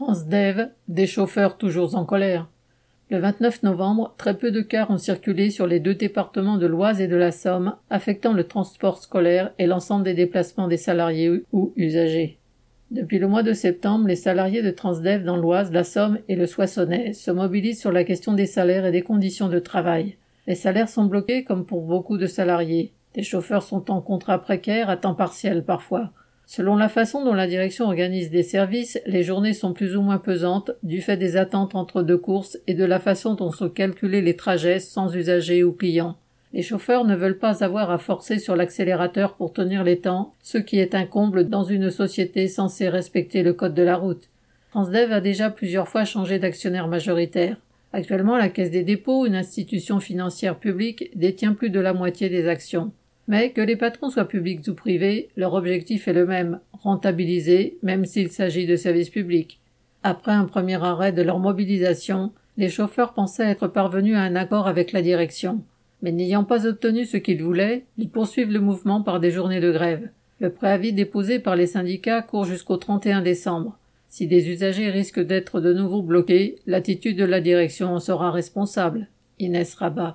Transdev, des chauffeurs toujours en colère. Le 29 novembre, très peu de cars ont circulé sur les deux départements de l'Oise et de la Somme, affectant le transport scolaire et l'ensemble des déplacements des salariés ou usagers. Depuis le mois de septembre, les salariés de Transdev dans l'Oise, la Somme et le Soissonnais se mobilisent sur la question des salaires et des conditions de travail. Les salaires sont bloqués comme pour beaucoup de salariés. Les chauffeurs sont en contrat précaire à temps partiel parfois. Selon la façon dont la direction organise des services, les journées sont plus ou moins pesantes du fait des attentes entre deux courses et de la façon dont sont calculés les trajets sans usagers ou clients. Les chauffeurs ne veulent pas avoir à forcer sur l'accélérateur pour tenir les temps, ce qui est un comble dans une société censée respecter le code de la route. Transdev a déjà plusieurs fois changé d'actionnaire majoritaire. Actuellement, la Caisse des dépôts, une institution financière publique, détient plus de la moitié des actions. Mais que les patrons soient publics ou privés, leur objectif est le même, rentabiliser, même s'il s'agit de services publics. Après un premier arrêt de leur mobilisation, les chauffeurs pensaient être parvenus à un accord avec la direction. Mais n'ayant pas obtenu ce qu'ils voulaient, ils poursuivent le mouvement par des journées de grève. Le préavis déposé par les syndicats court jusqu'au 31 décembre. Si des usagers risquent d'être de nouveau bloqués, l'attitude de la direction en sera responsable. Inès Rabat.